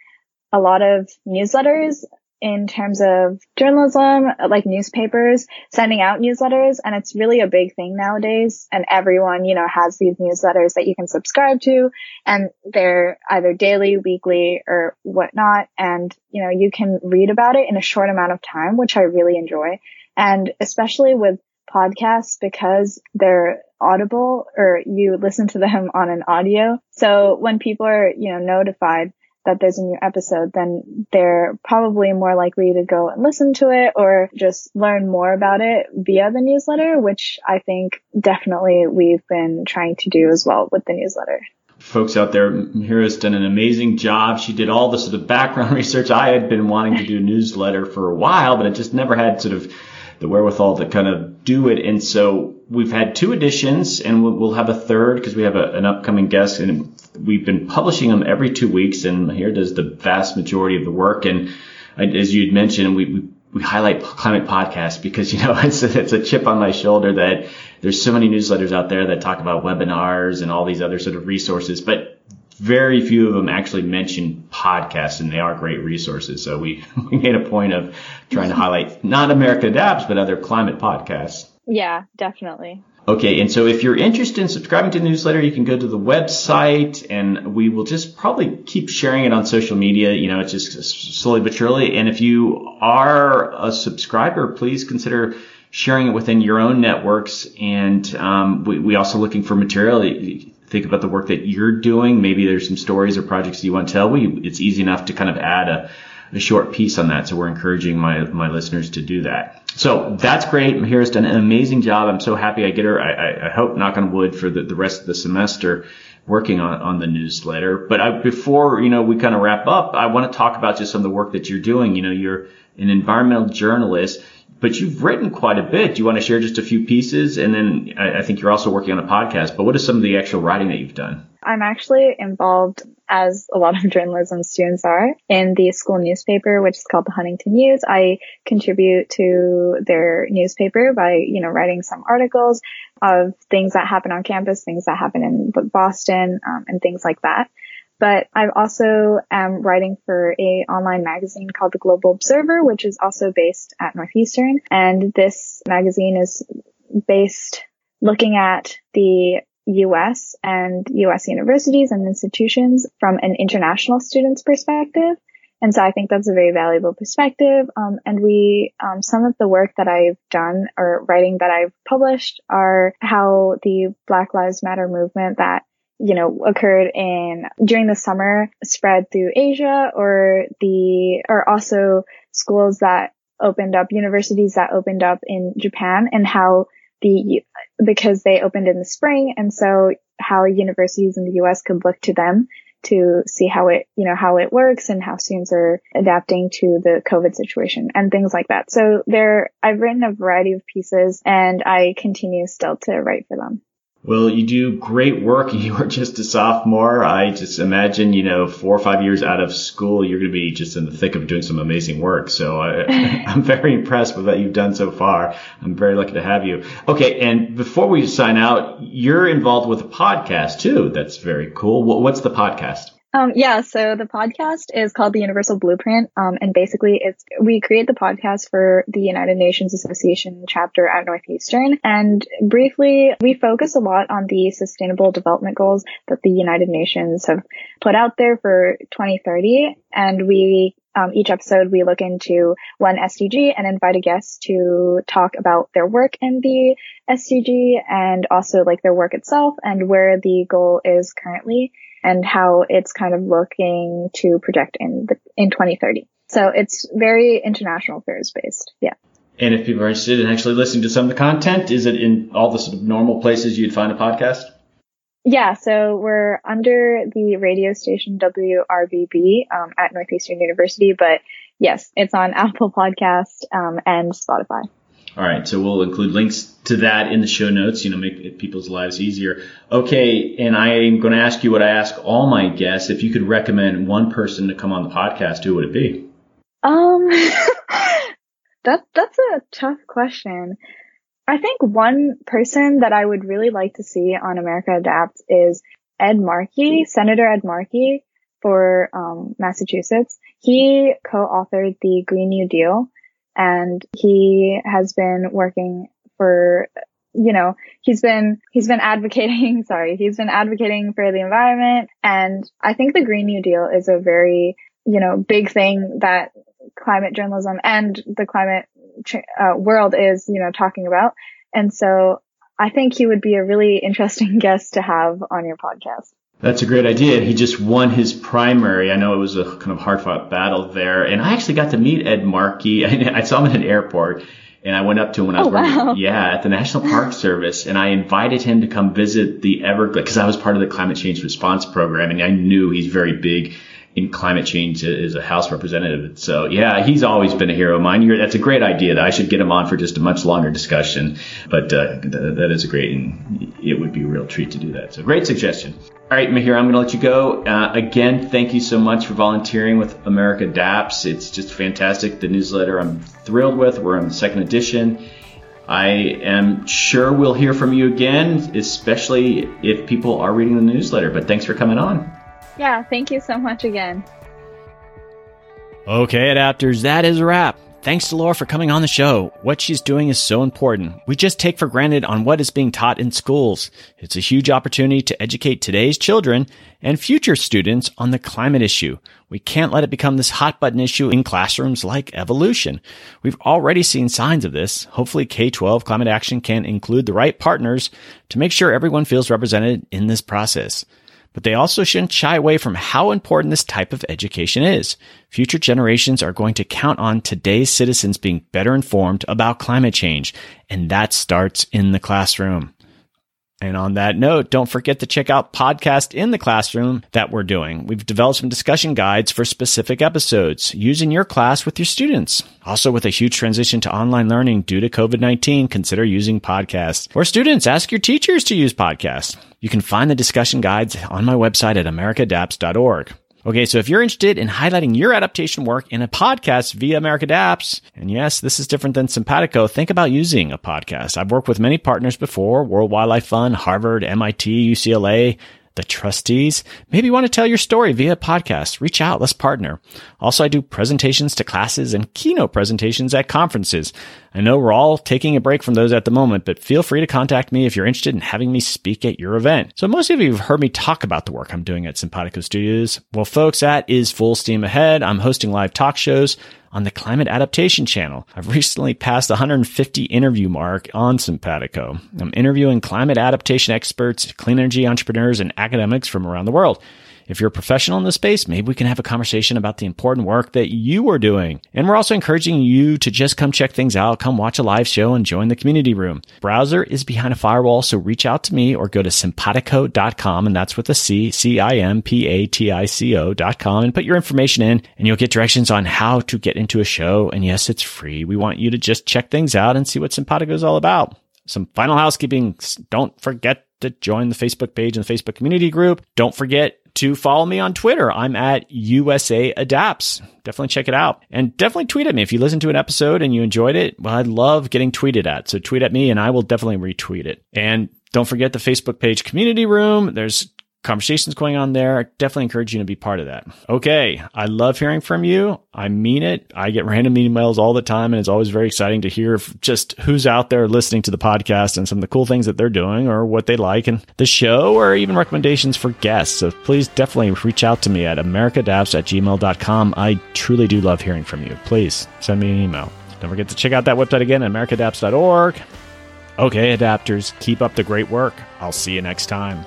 a lot of newsletters in terms of journalism, like newspapers sending out newsletters. And it's really a big thing nowadays. And everyone, you know, has these newsletters that you can subscribe to and they're either daily, weekly or whatnot. And, you know, you can read about it in a short amount of time, which I really enjoy. And especially with podcasts because they're audible or you listen to them on an audio. So when people are, you know, notified that there's a new episode, then they're probably more likely to go and listen to it or just learn more about it via the newsletter, which I think definitely we've been trying to do as well with the newsletter folks out there, Mihiro's done an amazing job. She did all the sort of background research. I had been wanting to do a newsletter for a while, but I just never had sort of the wherewithal to kind of do it. And so we've had two editions and we'll, have a third because we have a, an upcoming guest and we've been publishing them every two weeks. And here does the vast majority of the work. And as you'd mentioned, we, we, we highlight climate podcasts because, you know, it's a, it's a chip on my shoulder that there's so many newsletters out there that talk about webinars and all these other sort of resources, but very few of them actually mention podcasts and they are great resources. So we, we made a point of trying to highlight not America Adapts, but other climate podcasts. Yeah, definitely. Okay, and so if you're interested in subscribing to the newsletter, you can go to the website and we will just probably keep sharing it on social media. You know, it's just slowly but surely. And if you are a subscriber, please consider sharing it within your own networks. And um, we, we also looking for material think about the work that you're doing. Maybe there's some stories or projects you want to tell. We, it's easy enough to kind of add a, a short piece on that. So we're encouraging my, my listeners to do that. So that's great. Mihiro's done an amazing job. I'm so happy I get her. I, I, I hope, knock on wood, for the, the rest of the semester. working on, on the newsletter. But I, before, you know, we kind of wrap up, I want to talk about just some of the work that you're doing. You know, you're an environmental journalist, but you've written quite a bit. Do you want to share just a few pieces? And then I, I think you're also working on a podcast, but what is some of the actual writing that you've done? I'm actually involved, as a lot of journalism students are, in the school newspaper, which is called the Huntington News. I contribute to their newspaper by, you know, writing some articles of things that happen on campus, things that happen in Boston, um, and things like that. But I also am writing for a online magazine called the Global Observer, which is also based at Northeastern. And this magazine is based looking at the US and US universities and institutions from an international student's perspective. And so I think that's a very valuable perspective. Um, and we, um, some of the work that I've done or writing that I've published are how the Black Lives Matter movement that you know, occurred in during the summer spread through Asia or the, or also schools that opened up, universities that opened up in Japan and how the, because they opened in the spring. And so how universities in the US could look to them to see how it, you know, how it works and how students are adapting to the COVID situation and things like that. So there, I've written a variety of pieces and I continue still to write for them. Well, you do great work. And you are just a sophomore. I just imagine, you know, four or five years out of school, you're going to be just in the thick of doing some amazing work. So I, am very impressed with what you've done so far. I'm very lucky to have you. Okay. And before we sign out, you're involved with a podcast too. That's very cool. What's the podcast? Um, yeah, so the podcast is called the Universal Blueprint. Um, and basically it's, we create the podcast for the United Nations Association chapter at Northeastern. And briefly, we focus a lot on the sustainable development goals that the United Nations have put out there for 2030. And we um, each episode we look into one SDG and invite a guest to talk about their work in the SDG and also like their work itself and where the goal is currently and how it's kind of looking to project in the, in 2030. So it's very international affairs based. Yeah. And if people are interested in actually listening to some of the content, is it in all the sort of normal places you'd find a podcast? Yeah, so we're under the radio station WRBB um, at Northeastern University, but yes, it's on Apple Podcast um, and Spotify. All right, so we'll include links to that in the show notes, you know, make people's lives easier. Okay, and I'm going to ask you what I ask all my guests. If you could recommend one person to come on the podcast, who would it be? Um, that that's a tough question. I think one person that I would really like to see on America Adapt is Ed Markey, Senator Ed Markey for um, Massachusetts. He co-authored the Green New Deal and he has been working for you know, he's been, he's been advocating, sorry, he's been advocating for the environment. And I think the Green New Deal is a very, you know, big thing that climate journalism and the climate uh, world is, you know, talking about. And so I think he would be a really interesting guest to have on your podcast. That's a great idea. He just won his primary. I know it was a kind of hard fought battle there. And I actually got to meet Ed Markey. I, saw him at an airport and I went up to him when I was oh, working, wow. yeah, at the National Park Service, and I invited him to come visit the Everglades because I was part of the climate change response program, and I knew he's very big in climate change as a House representative. So yeah, he's always been a hero of mine. You're, that's a great idea. I should get him on for just a much longer discussion, but uh, th- that is a great, and it would be a real treat to do that. So great suggestion. All right, Mihiro, I'm going to let you go. Uh, again, thank you so much for volunteering with America Adapts. It's just fantastic. The newsletter I'm thrilled with. We're on the second edition. I am sure we'll hear from you again, especially if people are reading the newsletter. But thanks for coming on. Yeah, thank you so much again. Okay, adapters, that is a wrap. Thanks to Laura for coming on the show. What she's doing is so important. We just take for granted on what is being taught in schools. It's a huge opportunity to educate today's children and future students on the climate issue. We can't let it become this hot button issue in classrooms like evolution. We've already seen signs of this. Hopefully K-12 climate action can include the right partners to make sure everyone feels represented in this process but they also shouldn't shy away from how important this type of education is. Future generations are going to count on today's citizens being better informed about climate change, and that starts in the classroom. And on that note, don't forget to check out Podcast in the Classroom that we're doing. We've developed some discussion guides for specific episodes using your class with your students. Also, with a huge transition to online learning due to COVID 19, consider using podcasts. Or students, ask your teachers to use podcasts. You can find the discussion guides on my website at americaadapts.org. Okay, so if you're interested in highlighting your adaptation work in a podcast via America Adapts, and yes, this is different than Cimpatico, think about using a podcast. I've worked with many partners before, World Wildlife Fund, Harvard, MIT, UCLA, the trustees. Maybe you want to tell your story via podcast. Reach out. Let's partner. Also, I do presentations to classes and keynote presentations at conferences. I know we're all taking a break from those at the moment, but feel free to contact me if you're interested in having me speak at your event. So most of you have heard me talk about the work I'm doing at Cimpatico Studios. Well, folks, that is full steam ahead. I'm hosting live talk shows on the Climate Adaptation channel. I've recently passed the 150 interview mark on Cimpatico. I'm interviewing climate adaptation experts, clean energy entrepreneurs, and academics from around the world. If you're a professional in the space, maybe we can have a conversation about the important work that you are doing. And we're also encouraging you to just come check things out, come watch a live show and join the community room. Browser is behind a firewall, so reach out to me or go to cimpatico.com and that's with a C, C-I-M-P-A-T-I-C-O dot com and put your information in and you'll get directions on how to get into a show. And yes, it's free. We want you to just check things out and see what Cimpatico is all about. Some final housekeeping. Don't forget to join the Facebook page and the Facebook community group. Don't forget to follow me on Twitter. I'm at USA Adapts. Definitely check it out. And definitely tweet at me. If you listen to an episode and you enjoyed it, well, I love getting tweeted at. So tweet at me and I will definitely retweet it. And don't forget the Facebook page community room. There's conversations going on there. I definitely encourage you to be part of that. Okay. I love hearing from you. I mean it. I get random emails all the time and it's always very exciting to hear just who's out there listening to the podcast and some of the cool things that they're doing or what they like and the show or even recommendations for guests. So please definitely reach out to me at americaadapts at gmail.com. I truly do love hearing from you. Please send me an email. Don't forget to check out that website again at americaadapts.org. Okay, adapters, keep up the great work. I'll see you next time.